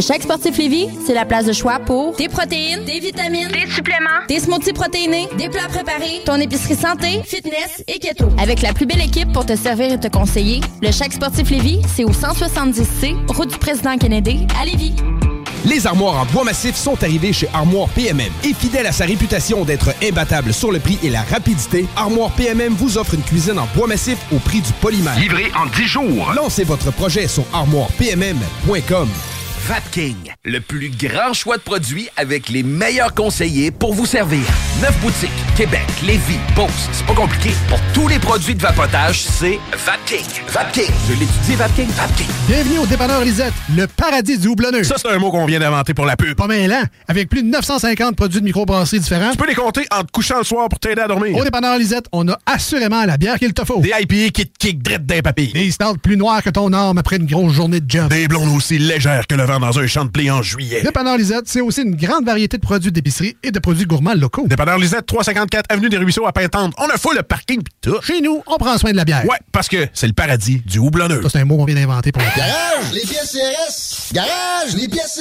Chaque sportif Lévis, c'est la place de choix pour des protéines, des vitamines, des suppléments, des smoothies protéinés, des plats préparés, ton épicerie santé, fitness et keto. Avec la plus belle équipe pour te servir et te conseiller, le Chaque sportif Lévis, c'est au 170C, route du président Kennedy, à Lévis. Les armoires en bois massif sont arrivées chez Armoire PMM. Et fidèle à sa réputation d'être imbattable sur le prix et la rapidité, Armoire PMM vous offre une cuisine en bois massif au prix du polymère. Livré en 10 jours. Lancez votre projet sur armoirepmm.com. Vapking, le plus grand choix de produits avec les meilleurs conseillers pour vous servir. Neuf boutiques, Québec, Lévis, Beauce, c'est pas compliqué. Pour tous les produits de vapotage, c'est Vapking. Vapking, je l'étudie, Vapking, Vapking. Bienvenue au dépanneur Lisette, le paradis du houblonneux. Ça, c'est un mot qu'on vient d'inventer pour la pub. Pas mal, hein? Avec plus de 950 produits de microbrasserie différents. Tu peux les compter en te couchant le soir pour t'aider à dormir. Au dépanneur Lisette, on a assurément la bière qu'il te faut. Des IPA qui te kick drette d'un papier. Des stouts plus noirs que ton arme après une grosse journée de job. Des blondes aussi légères que le vent dans un champ de blé en juillet. Dépanneur Lisette, c'est aussi une grande variété de produits d'épicerie et de produits gourmands locaux. Dépanneur Lisette, 354 Avenue des Ruisseaux à Pintante. On a fou le parking pis tout. Chez nous, on prend soin de la bière. Ouais, parce que c'est le paradis du houblonneux. Ça, c'est un mot qu'on vient d'inventer pour la bière. Garage, les pièces CRS. Garage, les pièces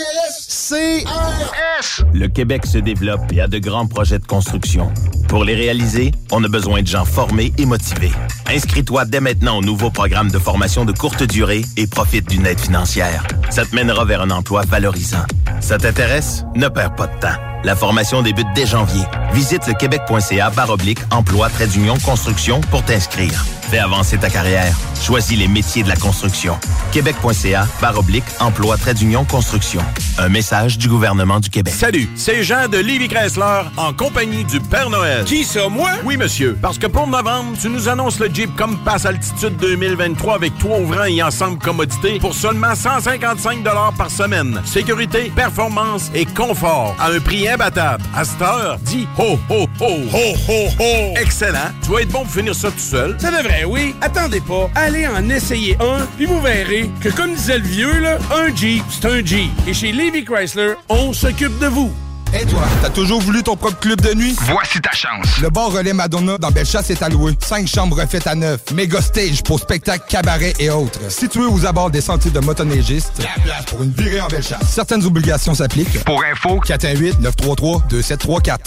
CRS. CRS. Le Québec se développe et a de grands projets de construction. Pour les réaliser, on a besoin de gens formés et motivés. Inscris-toi dès maintenant au nouveau programme de formation de courte durée et profite d'une aide financière. Ça te mènera vers un emploi valorisant. Ça t'intéresse? Ne perds pas de temps. La formation débute dès janvier. Visite le québec.ca oblique emploi trait d'union construction pour t'inscrire. Fais avancer ta carrière. Choisis les métiers de la construction. Québec.ca oblique emploi trait d'union construction. Un message du gouvernement du Québec. Salut, c'est Jean de Livy Chrysler en compagnie du Père Noël. Qui ça, moi? Oui, monsieur. Parce que pour novembre, tu nous annonces le Jeep Compass Altitude 2023 avec trois ouvrants et ensemble commodité pour seulement 155 par semaine. Sécurité, performance et confort à un prix imbattable. À cette heure, dis ho, ho, ho. Ho, ho, ho. Excellent. Tu vas être bon pour finir ça tout seul. Ça devrait, oui. Attendez pas. Allez en essayer un, puis vous verrez que, comme disait le vieux, là, un Jeep, c'est un Jeep. Et chez Livy Chrysler, on s'occupe de vous. Et toi, t'as toujours voulu ton propre club de nuit? Voici ta chance. Le bar Relais Madonna dans Bellechasse est alloué. Cinq chambres refaites à neuf. Méga stage pour spectacles, cabarets et autres. Situé aux abords des sentiers de motoneigistes. La place pour une virée en Bellechasse. Certaines obligations s'appliquent. Pour info, 418-933-2734.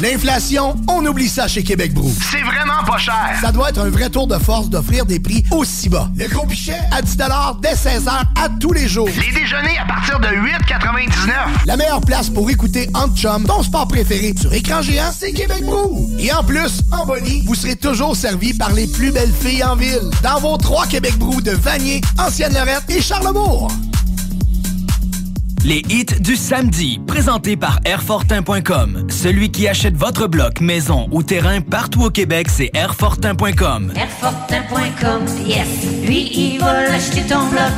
L'inflation, on oublie ça chez Québec Brou. c'est vraiment pas cher. Ça doit être un vrai tour de force d'offrir des prix aussi bas. Le gros pichet? À 10 dès 16h à tous les jours. Les déjeuners à partir de 8,99. La meilleure place pour écouter Ant Chum, ton sport préféré, sur écran géant, c'est Québec Brou. Et en plus, en bonnie, vous serez toujours servi par les plus belles filles en ville. Dans vos trois Québec Brou de Vanier, Ancienne-Lorette et Charlebourg. Les hits du samedi, présentés par Airfortin.com. Celui qui achète votre bloc, maison ou terrain partout au Québec, c'est Airfortin.com. Airfortin.com, yes. Lui, il va l'acheter ton bloc.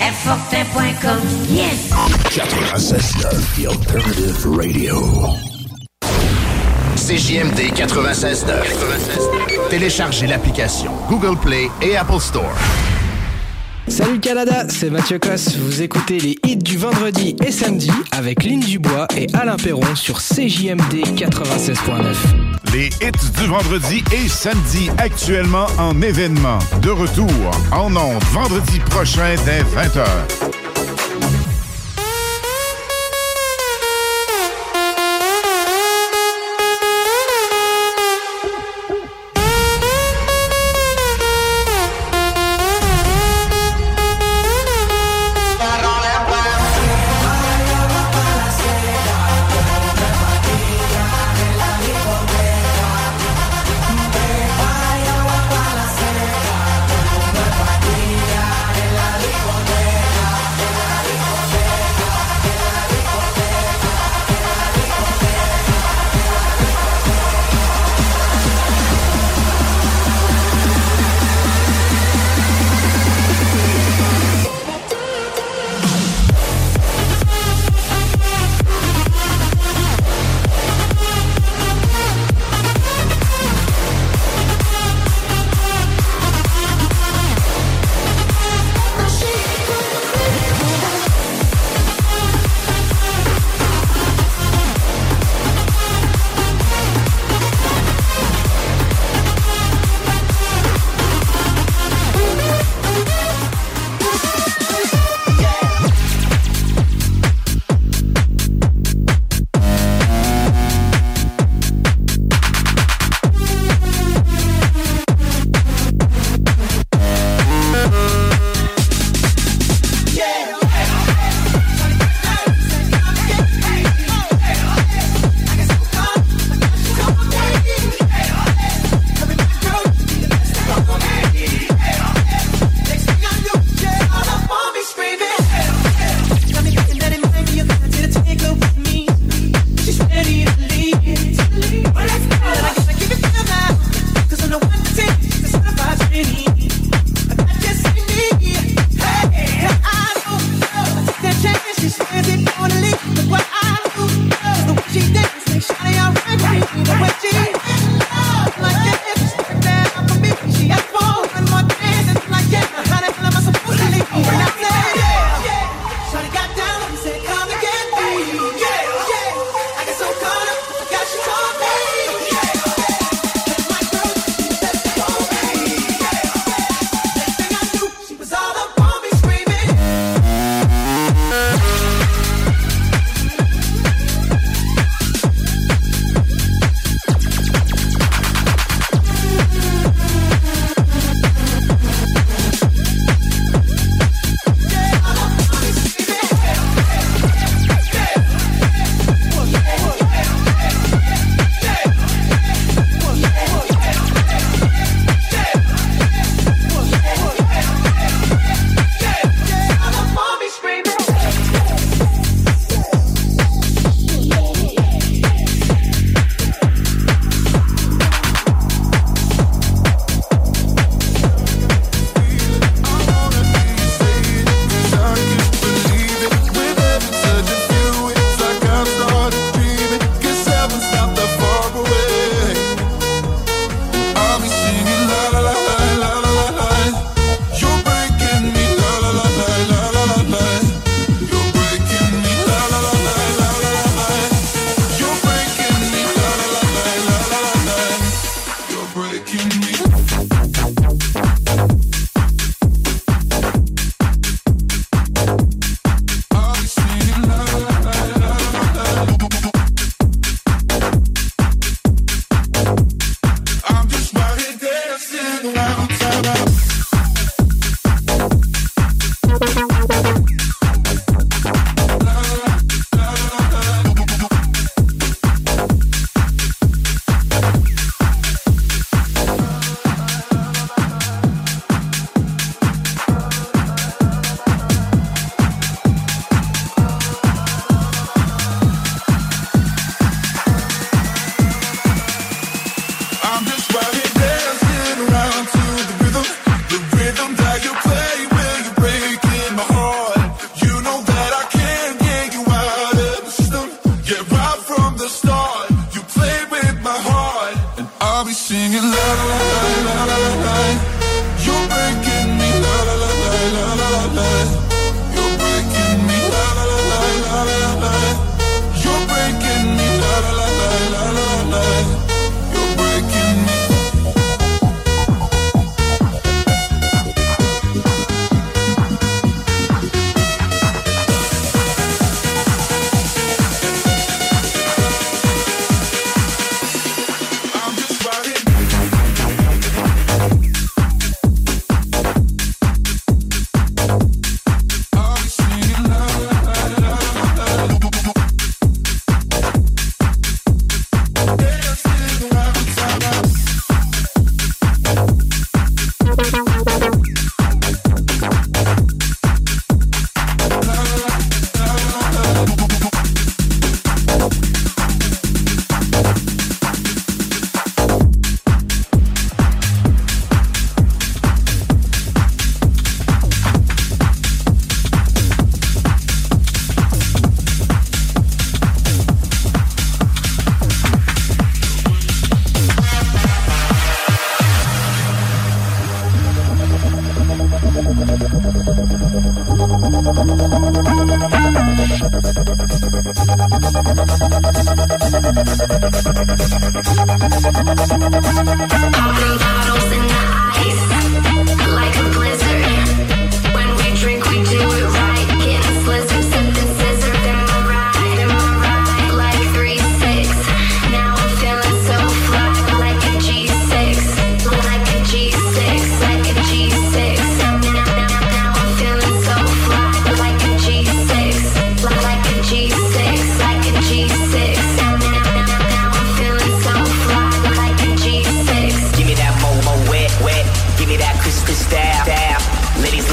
Airfortin.com, yes. 96.9, The Alternative Radio. CJMD 96.9. Téléchargez l'application Google Play et Apple Store. Salut Canada, c'est Mathieu Cosse. Vous écoutez les hits du vendredi et samedi avec Lynn Dubois et Alain Perron sur CJMD 96.9. Les hits du vendredi et samedi actuellement en événement. De retour en ondes vendredi prochain dès 20h.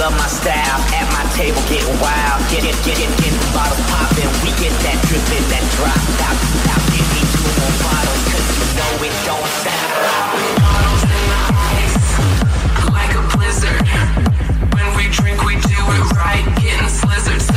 love my style. At my table, get wild. Get, it, get, it, get the bottles popping. We get that dripping, that drop. Stop, stop, give me two more bottles. Cause you know it don't stop. Bottles in the ice, like a blizzard. When we drink, we do it right. Getting slizzards.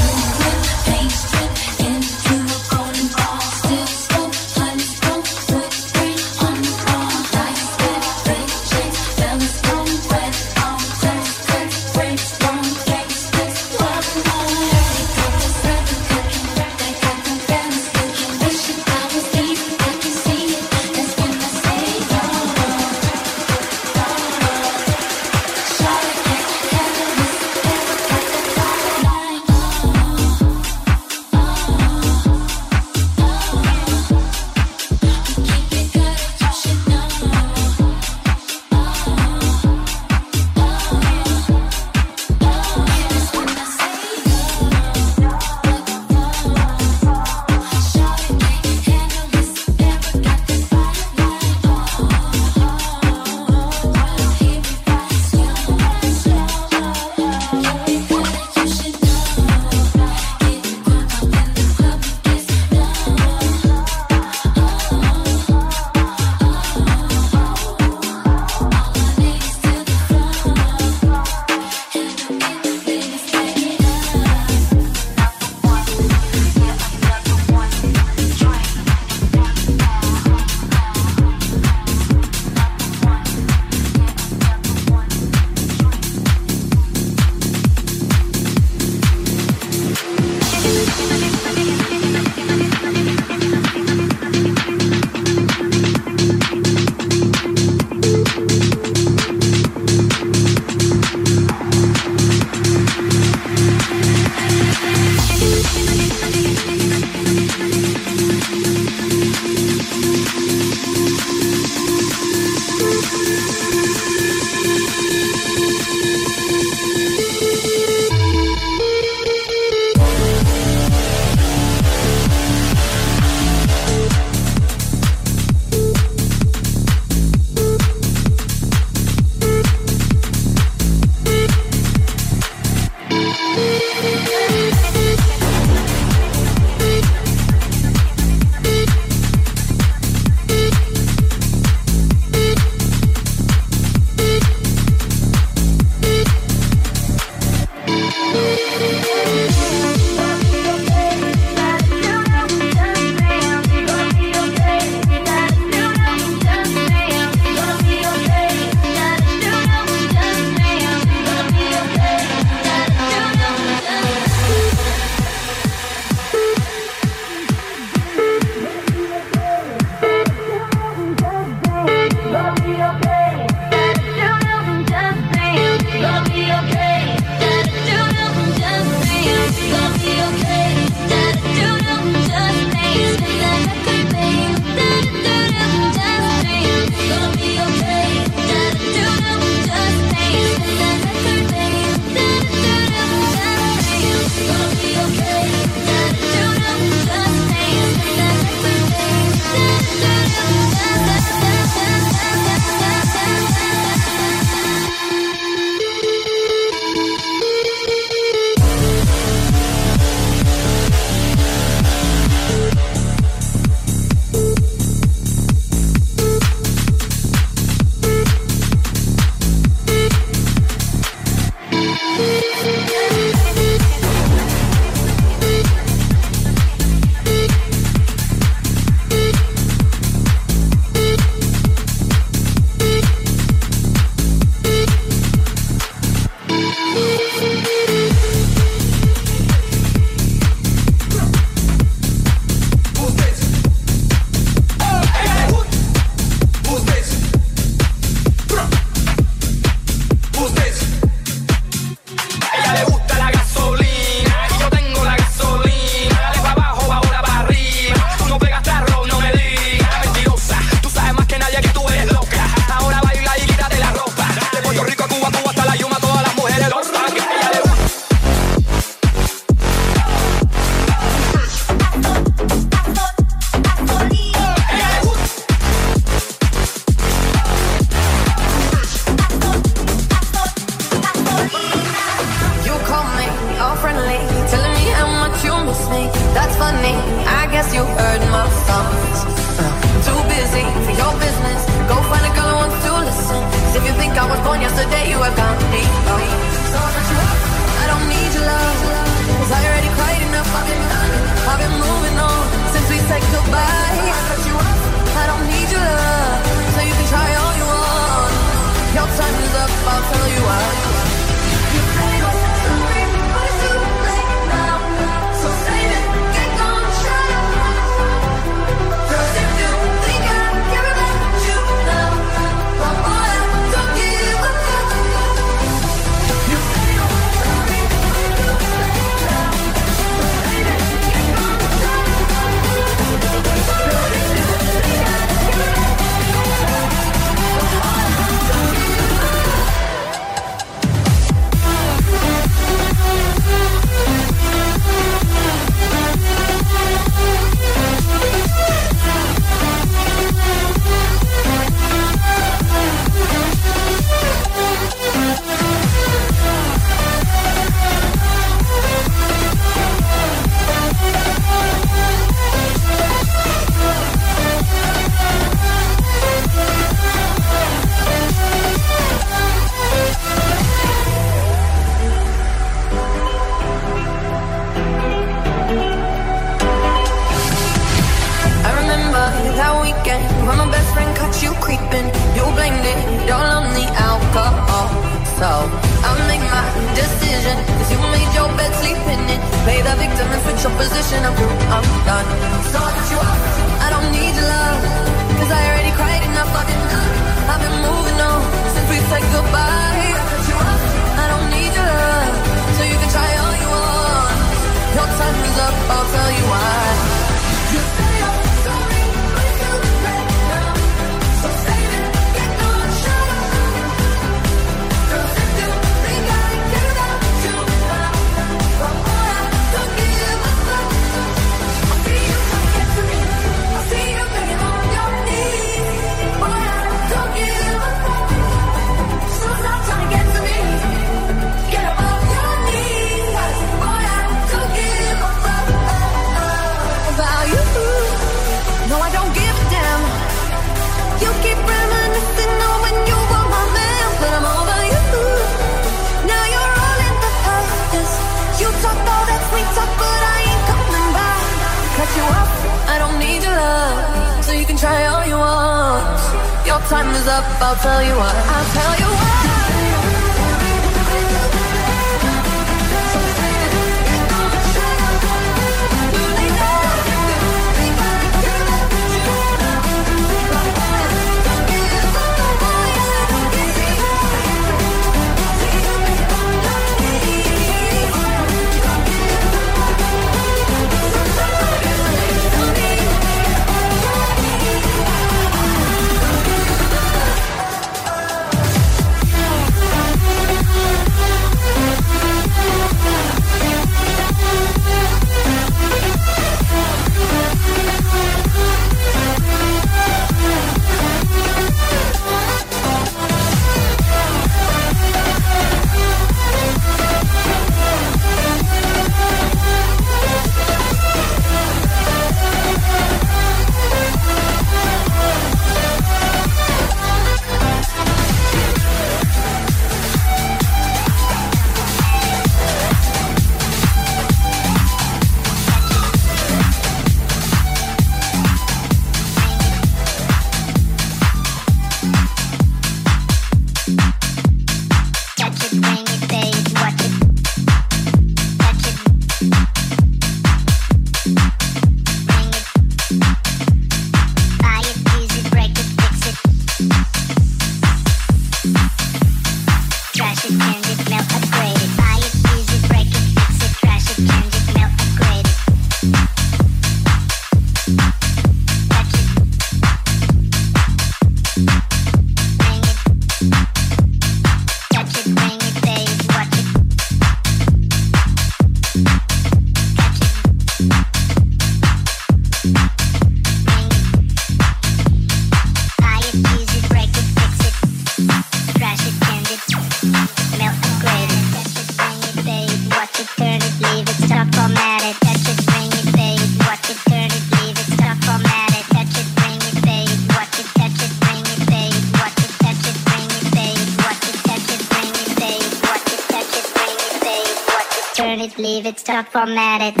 up that. It's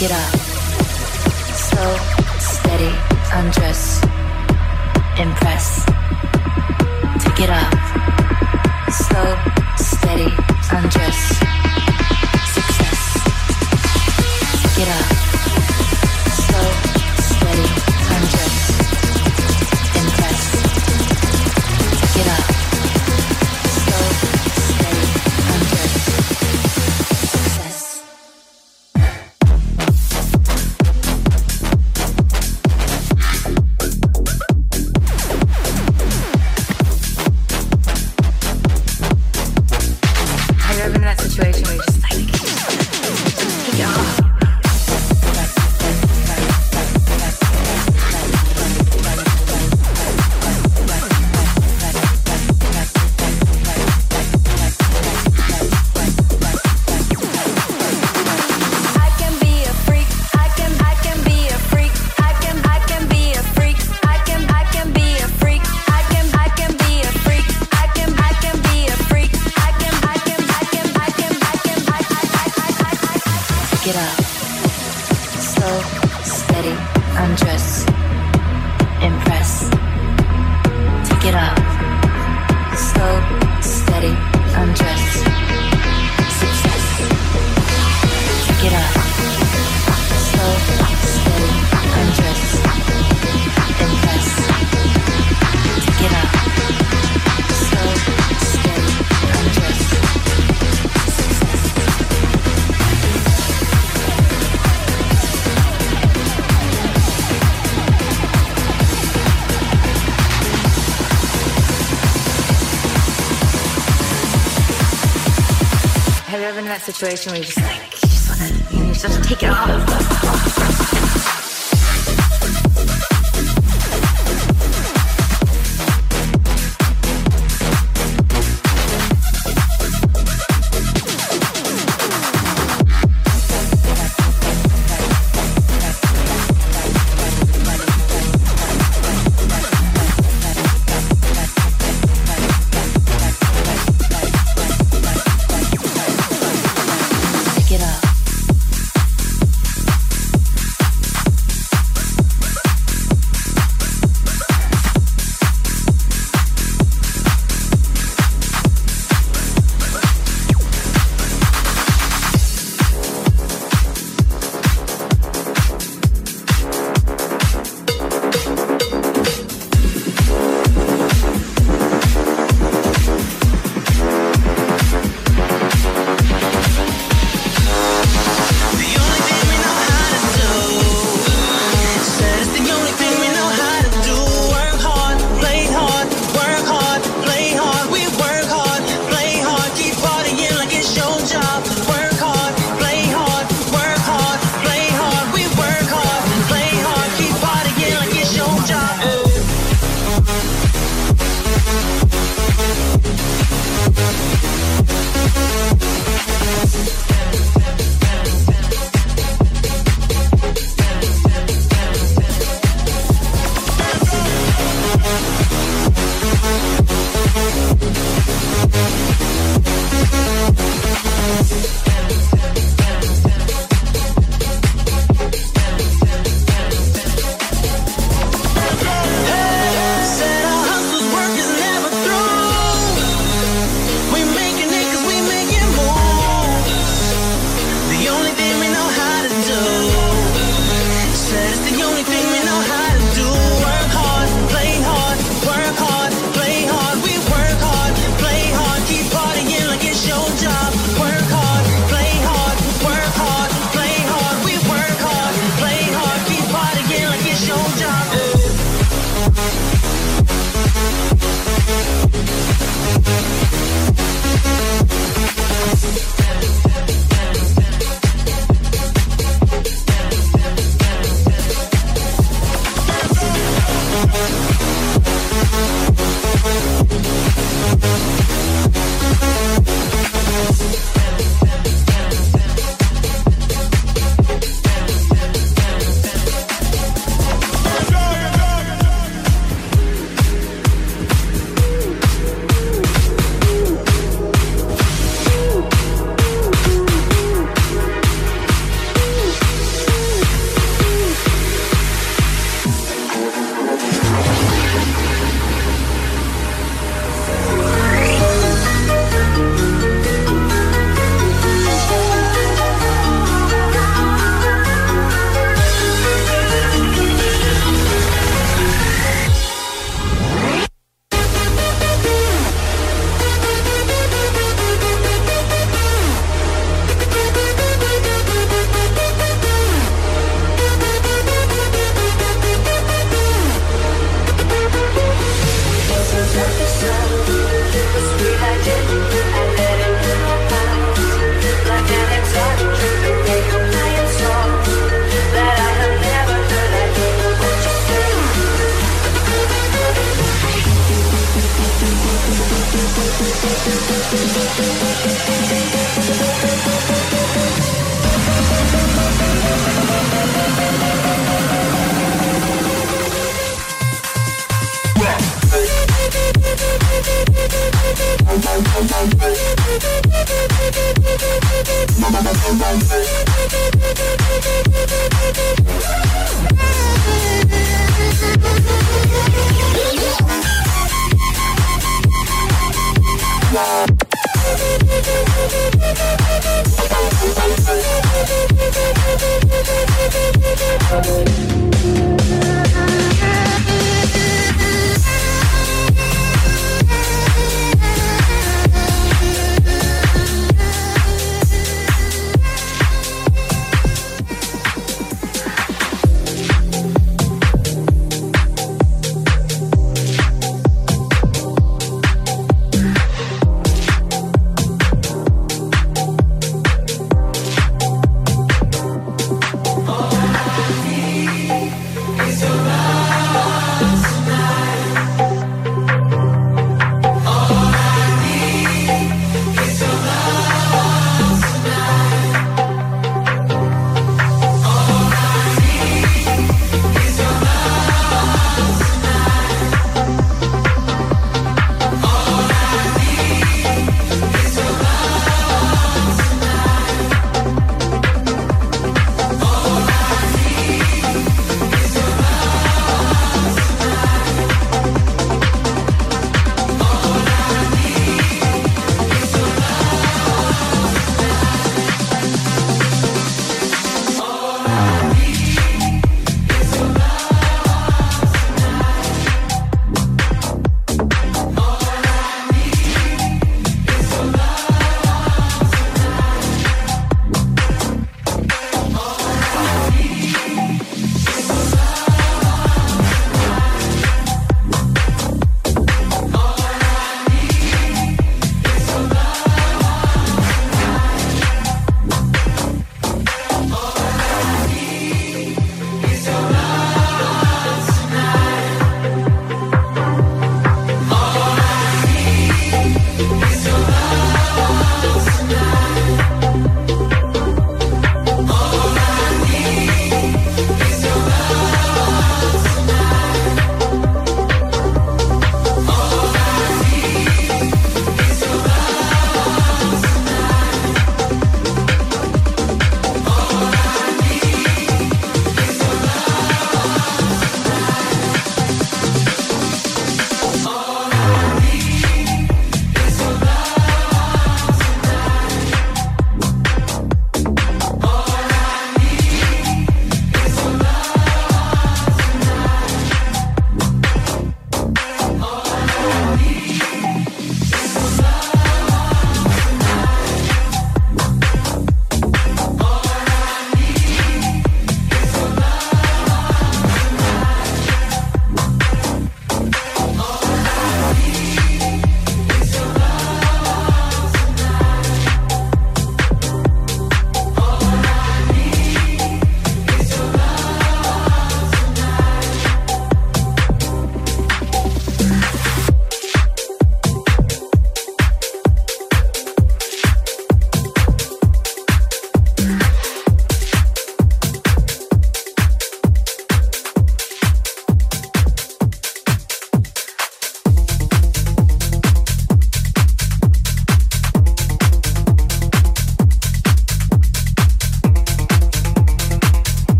get up. situation where you just like, you just want to, you just have to take it off.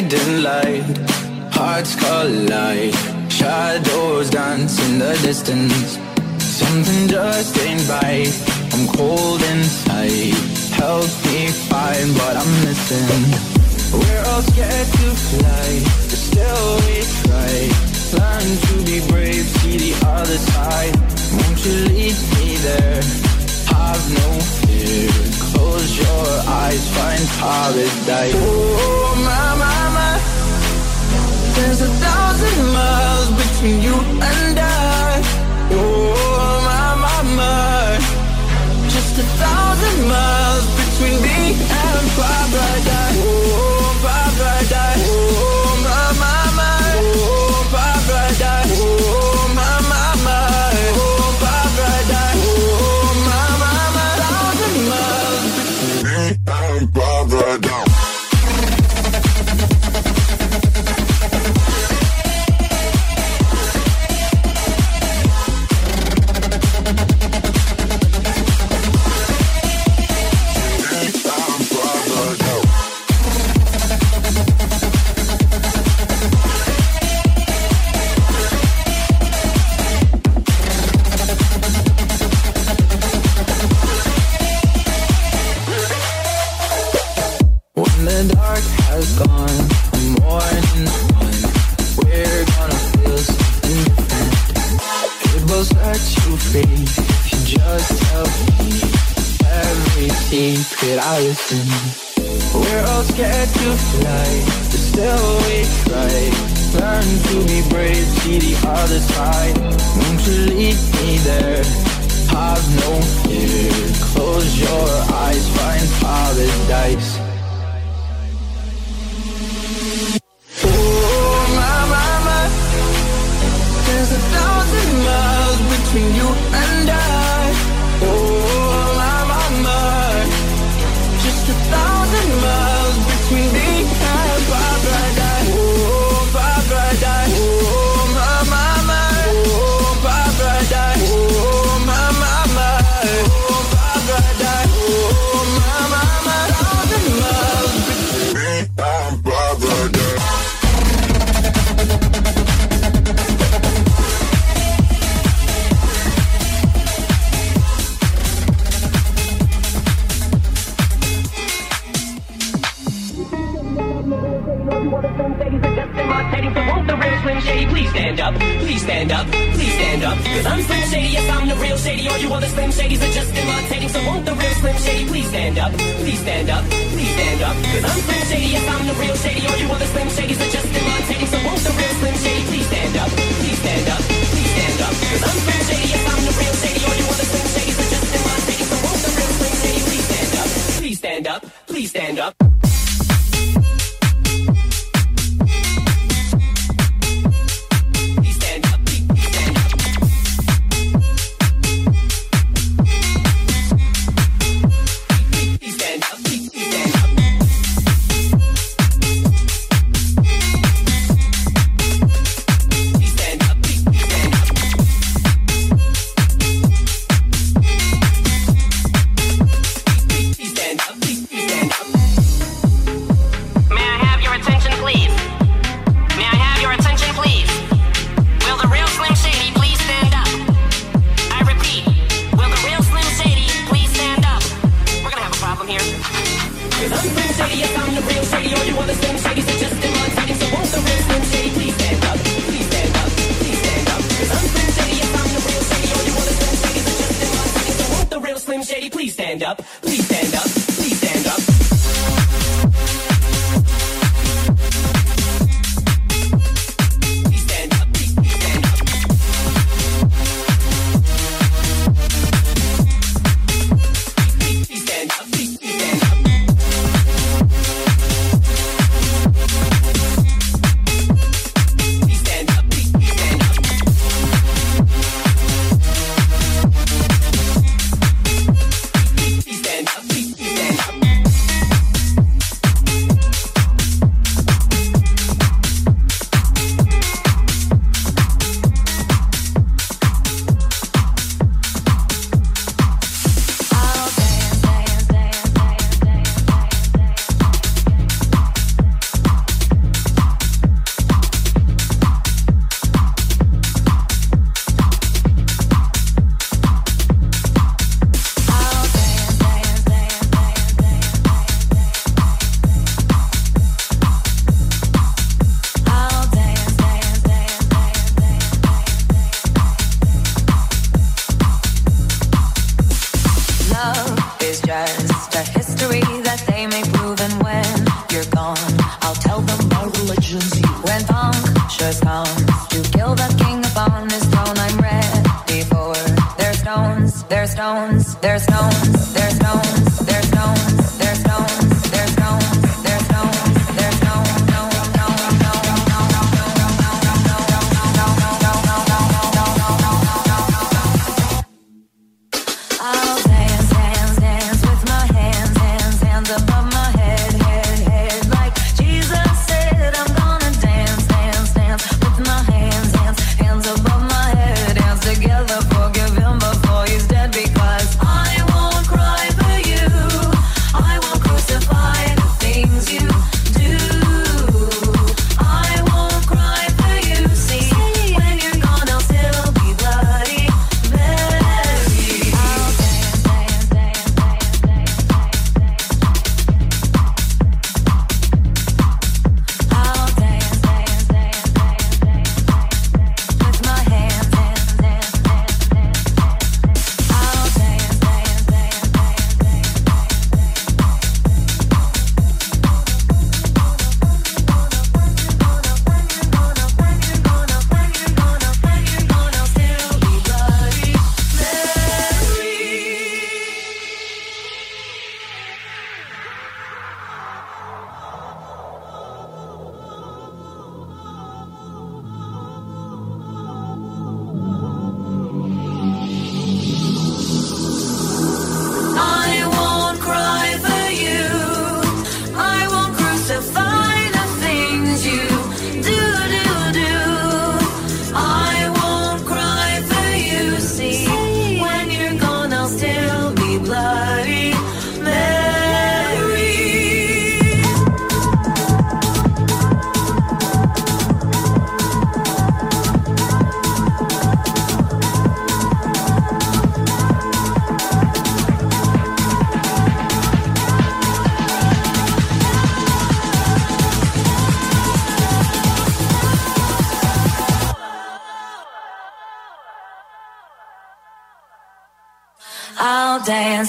fading light. Hearts collide Shadows dance in the distance. Something just ain't right. I'm cold inside. Help me find what I'm missing. We're all scared to fly But still we try. Learn to be brave See the other side. Won't you lead me there? Have no here Close your eyes, find paradise. Oh, my, my, my. There's a thousand miles between you and I. Oh, my, my, my. Just a thousand miles between me and paradise. Oh, paradise. Oh,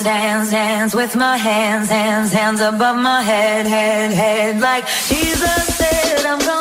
hands, hands, with my hands, hands, hands above my head, head, head. Like Jesus said, I'm gonna.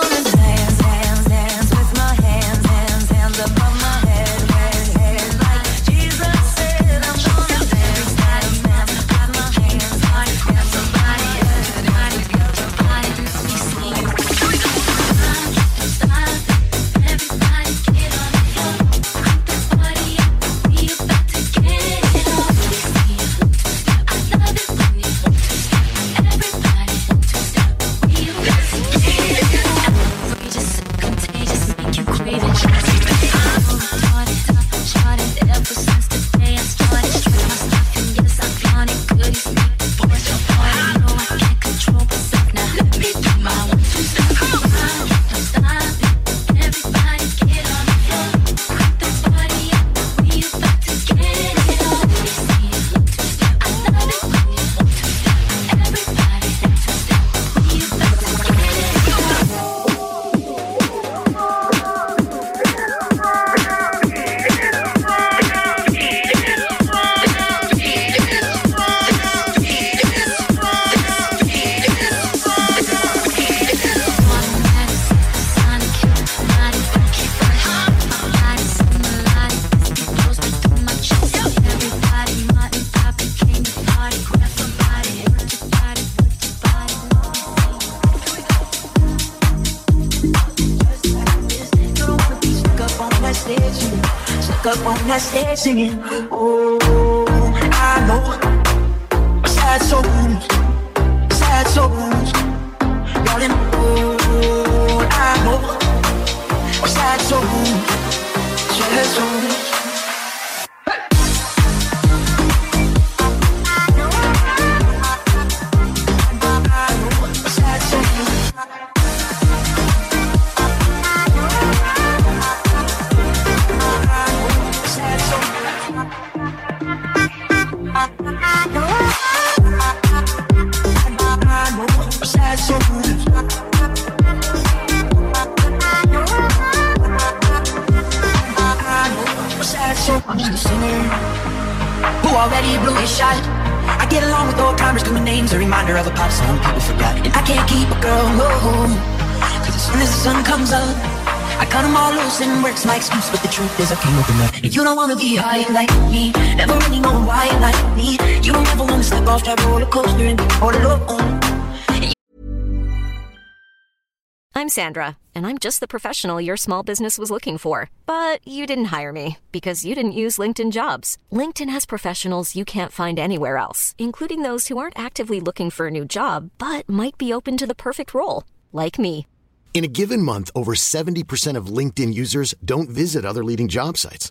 singing. Wanna be high like me, never really know why like me. You don't ever wanna step off that roller coaster and be all alone. I'm Sandra, and I'm just the professional your small business was looking for. But you didn't hire me because you didn't use LinkedIn jobs. LinkedIn has professionals you can't find anywhere else, including those who aren't actively looking for a new job but might be open to the perfect role, like me. In a given month, over 70% of LinkedIn users don't visit other leading job sites.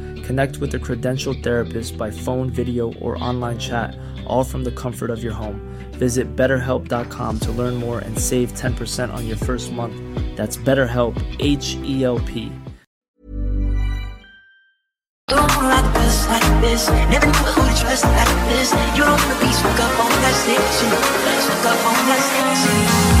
Connect with a credentialed therapist by phone, video, or online chat, all from the comfort of your home. Visit betterhelp.com to learn more and save 10% on your first month. That's BetterHelp, H E L P. Like best like this. Never who to trust like this. You don't wanna be stuck up on that. Stuck up on that.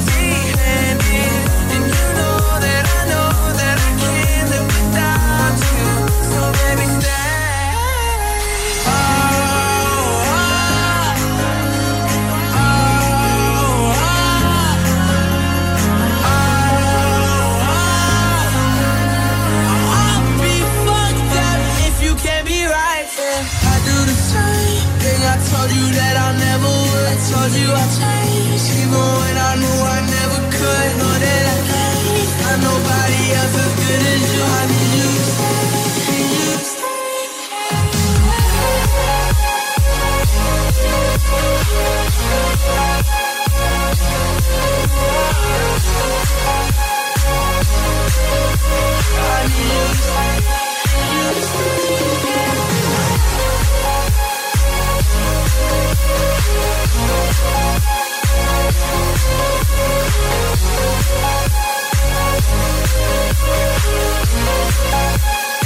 when I knew I never could. Know that I can't. Nobody else as good as you. I need you. I need you Thank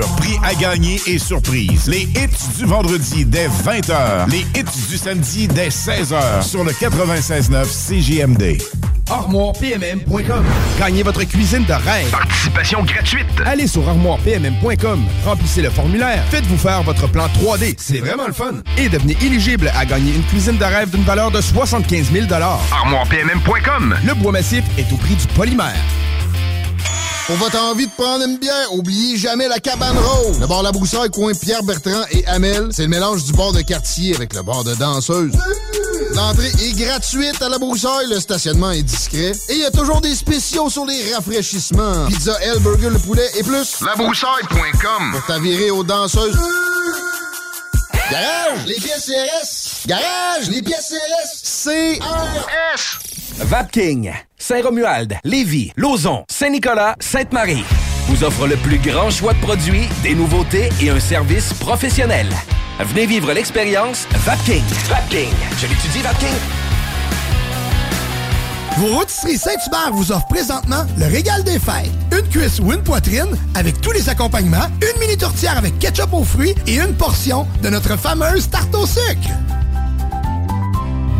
prix à gagner et surprise. Les hits du vendredi dès 20h. Les hits du samedi dès 16h sur le 96.9 CJMD. ArmoirePMM.com. Gagnez votre cuisine de rêve. Participation gratuite. Allez sur ArmoirePMM.com. Remplissez le formulaire. Faites-vous faire votre plan 3D. C'est vraiment le fun. Et devenez éligible à gagner une cuisine de rêve d'une valeur de 75 000 ArmoirePMM.com. Le bois massif est au prix du polymère. Pour votre envie de prendre une bière, oubliez jamais la cabane rose. Le bar La Broussaille, coin Pierre Bertrand et Amel, c'est le mélange du bar de quartier avec le bar de danseuse. L'entrée est gratuite à La Broussaille, le stationnement est discret et il y a toujours des spéciaux sur les rafraîchissements. Pizza L, burger, le poulet et plus. Labroussaille.com Pour t'avirer aux danseuses. Garage, les pièces CRS. Garage, les pièces CRS. CRS. Vapking, Saint-Romuald, Lévis, Lauson, Saint-Nicolas, Sainte-Marie vous offre le plus grand choix de produits, des nouveautés et un service professionnel. Venez vivre l'expérience Vapking. Vapking. Je l'étudie, Vapking. Vos rôtisseries Saint-Hubert vous offrent présentement le régal des fêtes. Une cuisse ou une poitrine avec tous les accompagnements, une mini tourtière avec ketchup aux fruits et une portion de notre fameuse tarte au sucre.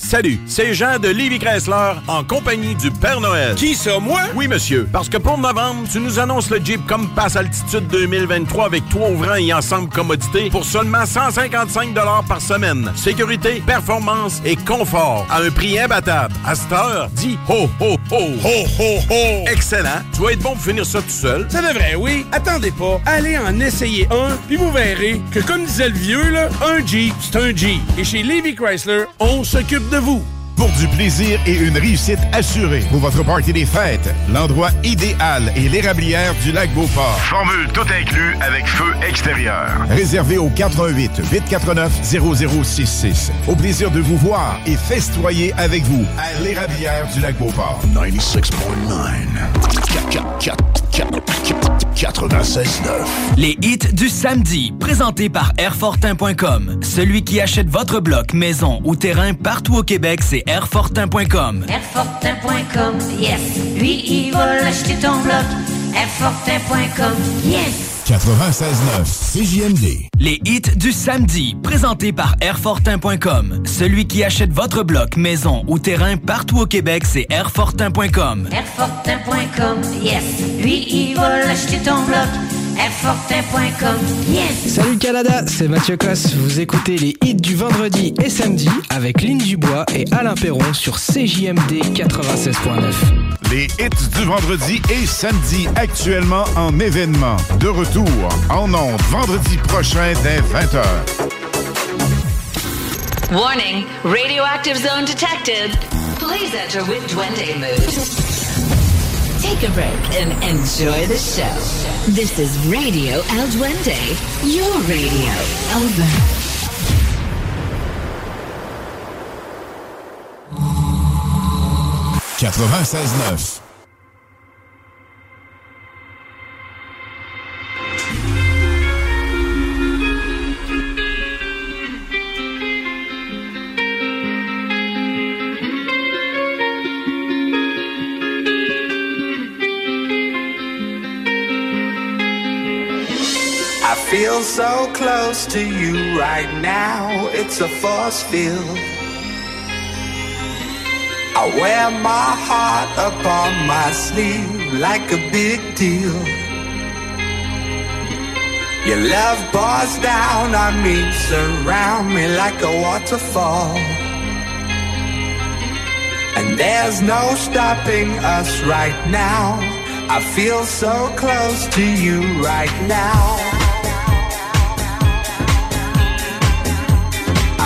Salut, c'est Jean de Livy Chrysler en compagnie du Père Noël. Qui ça, moi? Oui, monsieur. Parce que pour novembre, tu nous annonces le Jeep Compass Altitude 2023 avec toit ouvrant et ensemble commodité pour seulement 155 par semaine. Sécurité, performance et confort à un prix imbattable. À cette heure, dis ho, ho, ho. Ho, ho, ho. Excellent. Tu vas être bon pour finir ça tout seul. Ça devrait, oui. Attendez pas. Allez en essayer un, puis vous verrez que, comme disait le vieux, là, un Jeep, c'est un Jeep. Et chez Livy Chrysler, on s'occupe de vous. Pour du plaisir et une réussite assurée. Pour votre party des fêtes, l'endroit idéal est l'érablière du lac Beauport. Formule tout inclus avec feu extérieur. Réservé au 88 849 0066. Au plaisir de vous voir et festoyer avec vous à l'érablière du lac Beauport. 96.9. Les hits du samedi, présentés par Airfortin.com. Celui qui achète votre bloc, maison ou terrain partout au Québec, c'est Airfortin.com. Airfortin.com, yes. Lui, il va l'acheter ton bloc. Airfortin.com, yes. 96.9 CJMD. Les hits du samedi, présentés par Airfortin.com. Celui qui achète votre bloc, maison ou terrain partout au Québec, c'est Airfortin.com. Airfortin.com, yes. Lui, il va l'acheter ton bloc. Yes. Salut Canada, c'est Mathieu Cosse. Vous écoutez les hits du vendredi et samedi avec Lynn Dubois et Alain Perron sur CJMD 96.9. Les hits du vendredi et samedi actuellement en événement. De retour en ondes vendredi prochain dès 20h. Warning, radioactive zone detected. Please enter with Duende mood. Take a break and enjoy the show. This is Radio El Duende, your radio. Over. 96.9. feel so close to you right now, it's a force field. I wear my heart upon my sleeve like a big deal. Your love pours down on me, surround me like a waterfall. And there's no stopping us right now. I feel so close to you right now.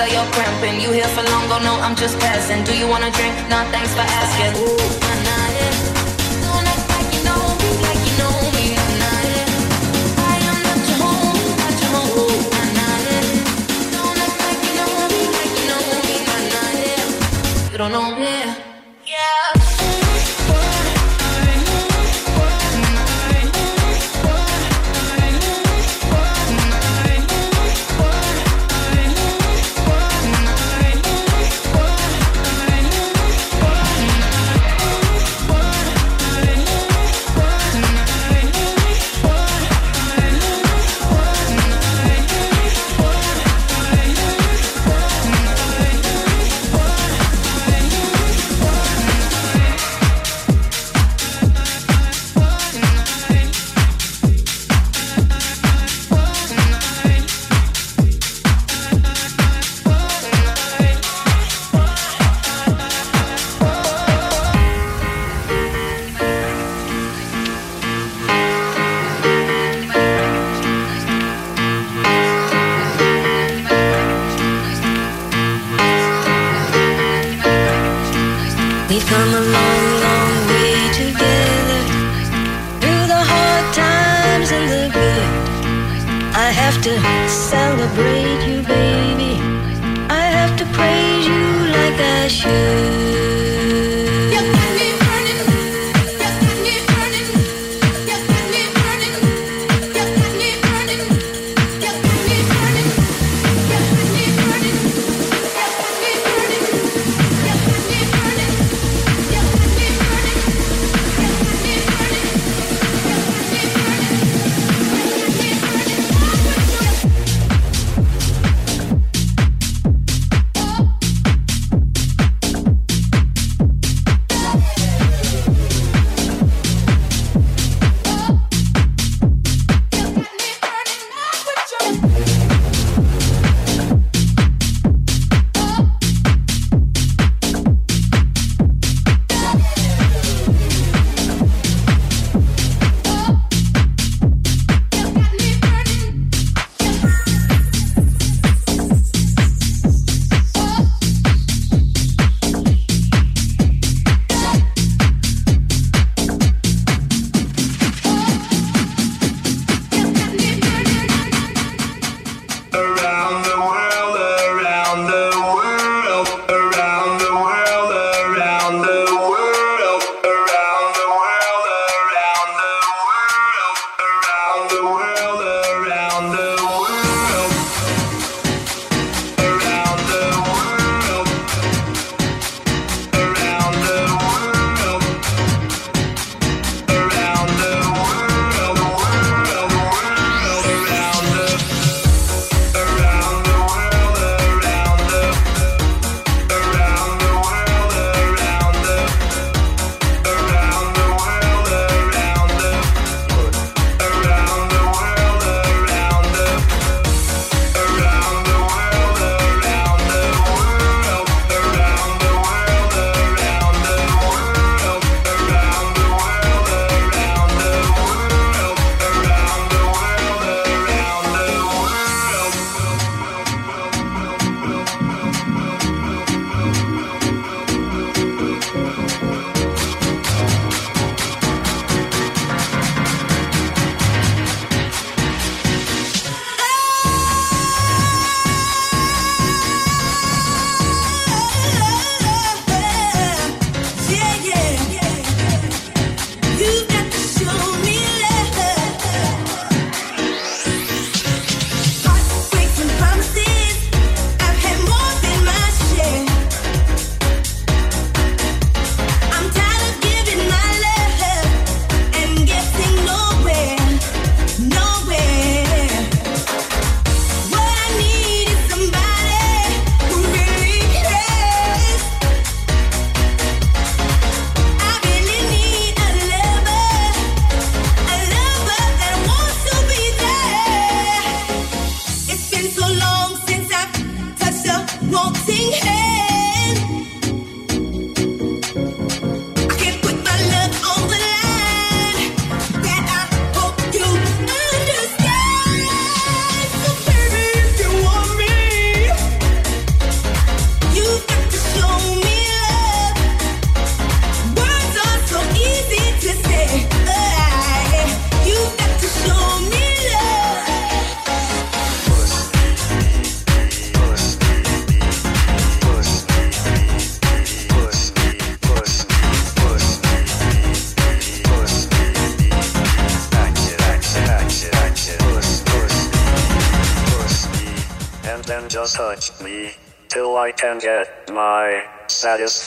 though you're cramping. You here for long, go no, I'm just passing. Do you wanna drink? Nah, thanks for asking. Ooh.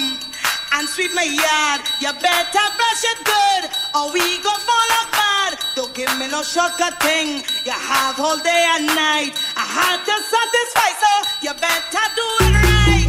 and sweep my yard. You better brush it good or we go fall apart. Don't give me no shortcut thing. You have all day and night. I had to satisfy, so you better do it right.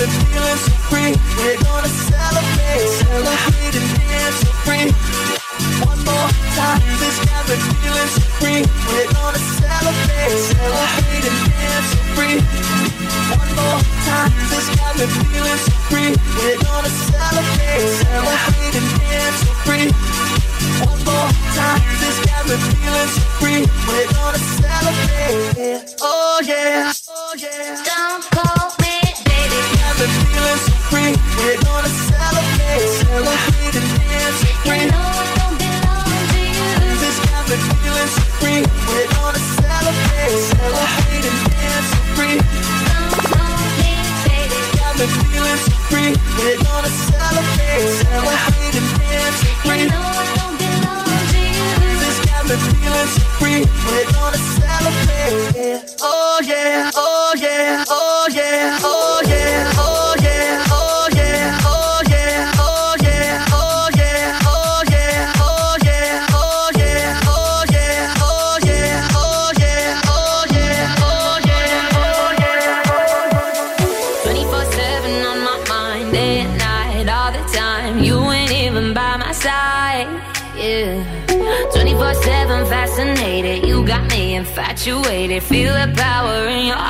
been feeling so free. We're gonna celebrate, celebrate and dance so free. One more time, this got me feeling so free. We're gonna celebrate, celebrate and dance so free. One more time, this got me feeling so free. We're gonna celebrate, celebrate and dance so free. One more time, this got me feeling so free. We're gonna celebrate, oh yeah, oh yeah. Don't. We're gonna celebrate, celebrate and dance. I don't belong to you. This got me feeling so free. We're gonna celebrate, celebrate and dance free. Feeling so free, we're gonna celebrate, celebrate and dance free. I don't belong to you. This got me feeling so free, we're gonna celebrate, oh yeah. situated. Feel the power in your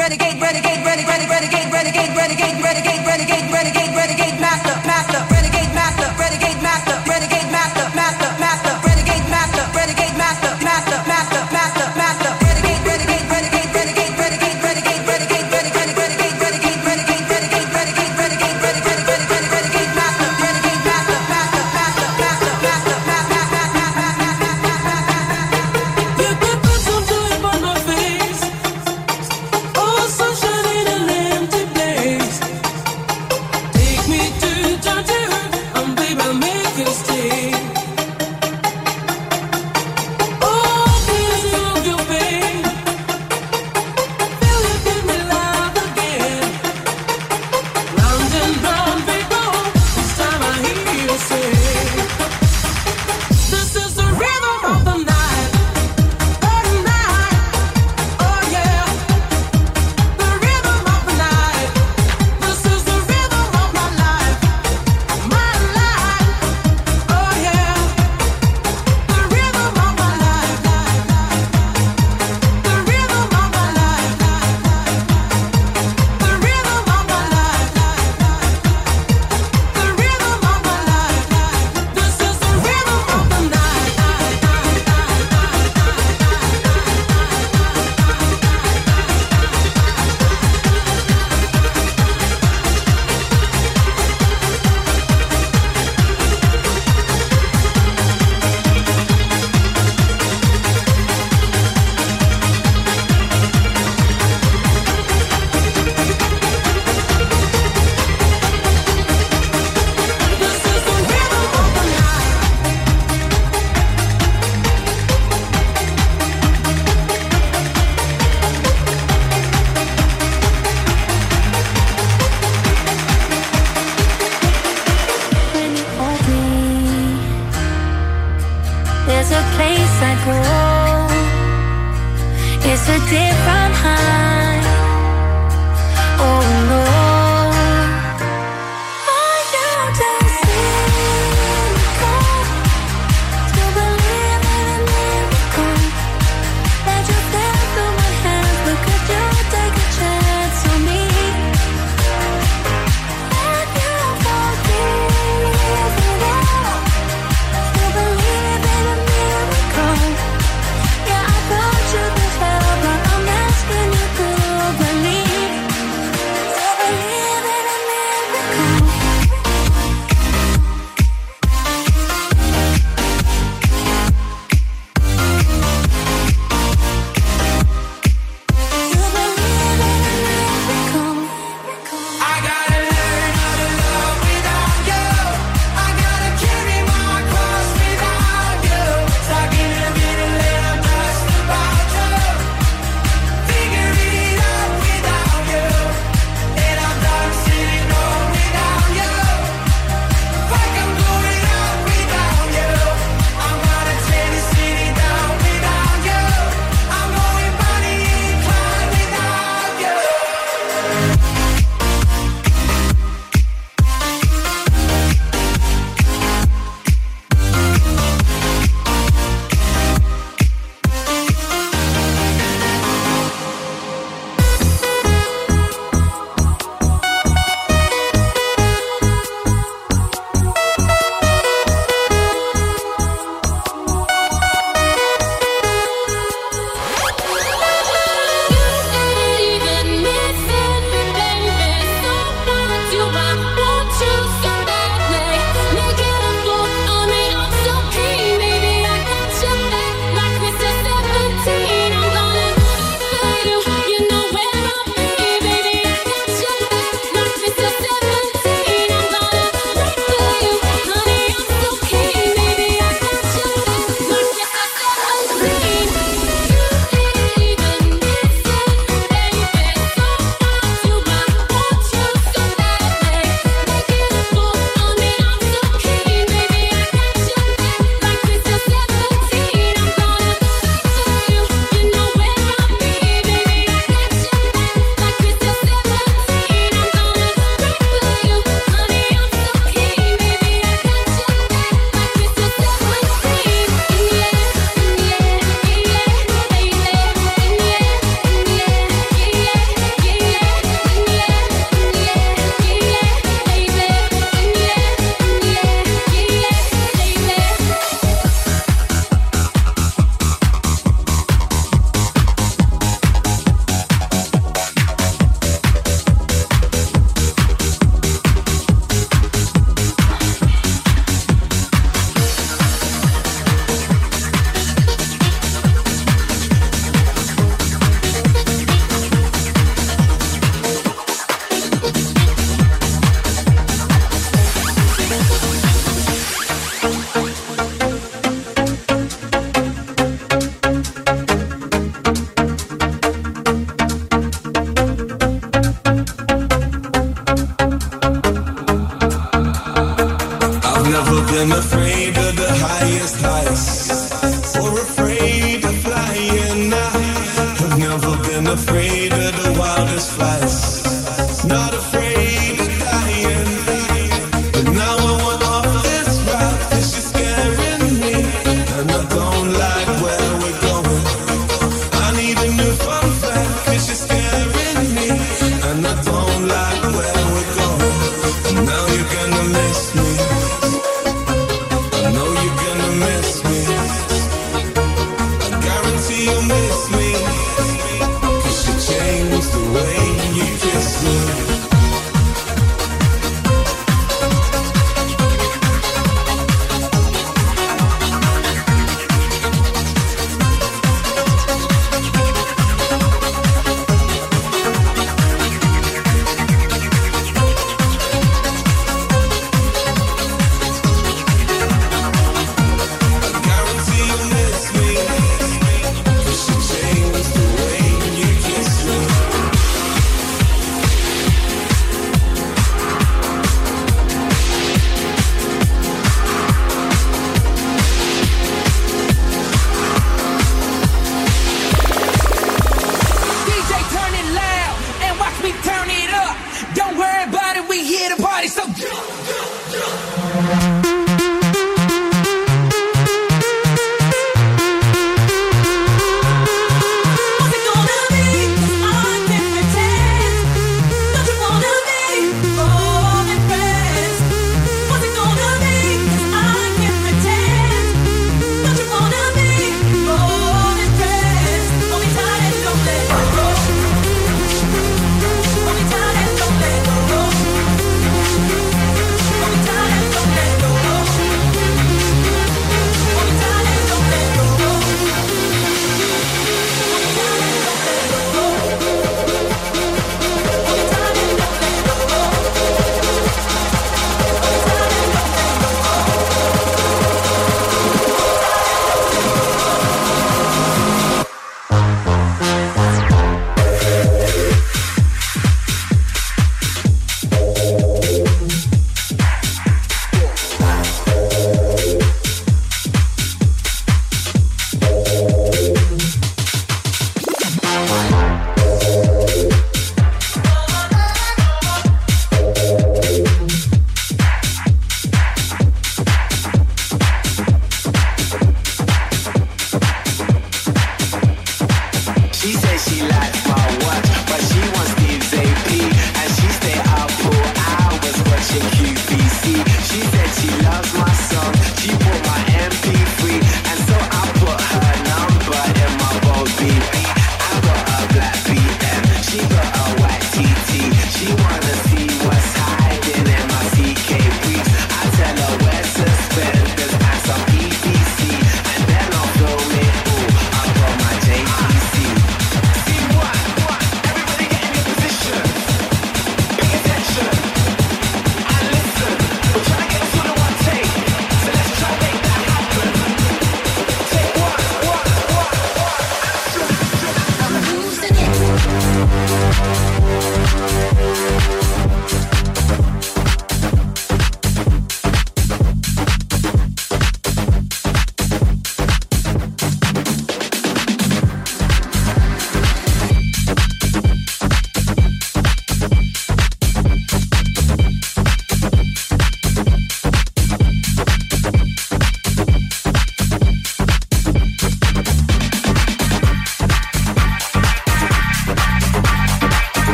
renegade, renegade, renegade, renegade, renegade, renegade, renegade, renegade, renegade. we here to party, so.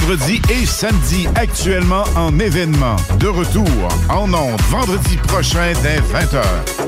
vendredi et samedi, actuellement en événement. De retour en ondes vendredi prochain dès 20h.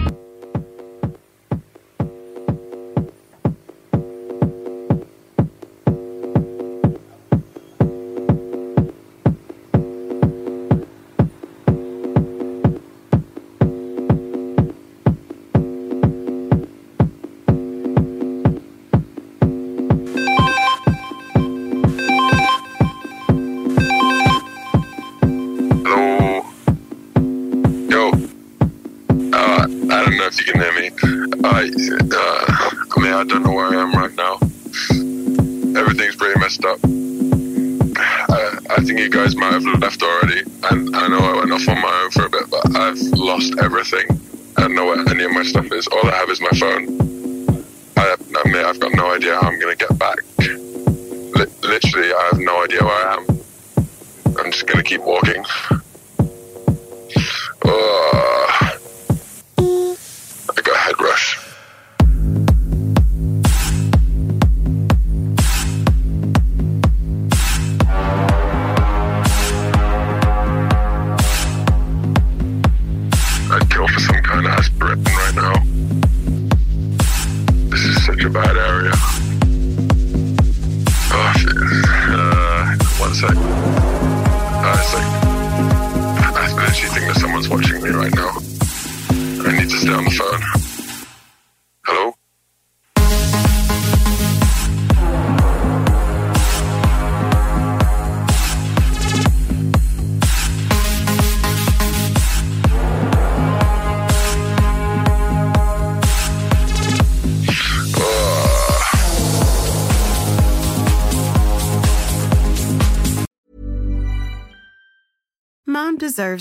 realized might have left already. And I know I went off on my own for a bit, but I've lost everything. I don't know where any of my stuff is. All I have is my phone.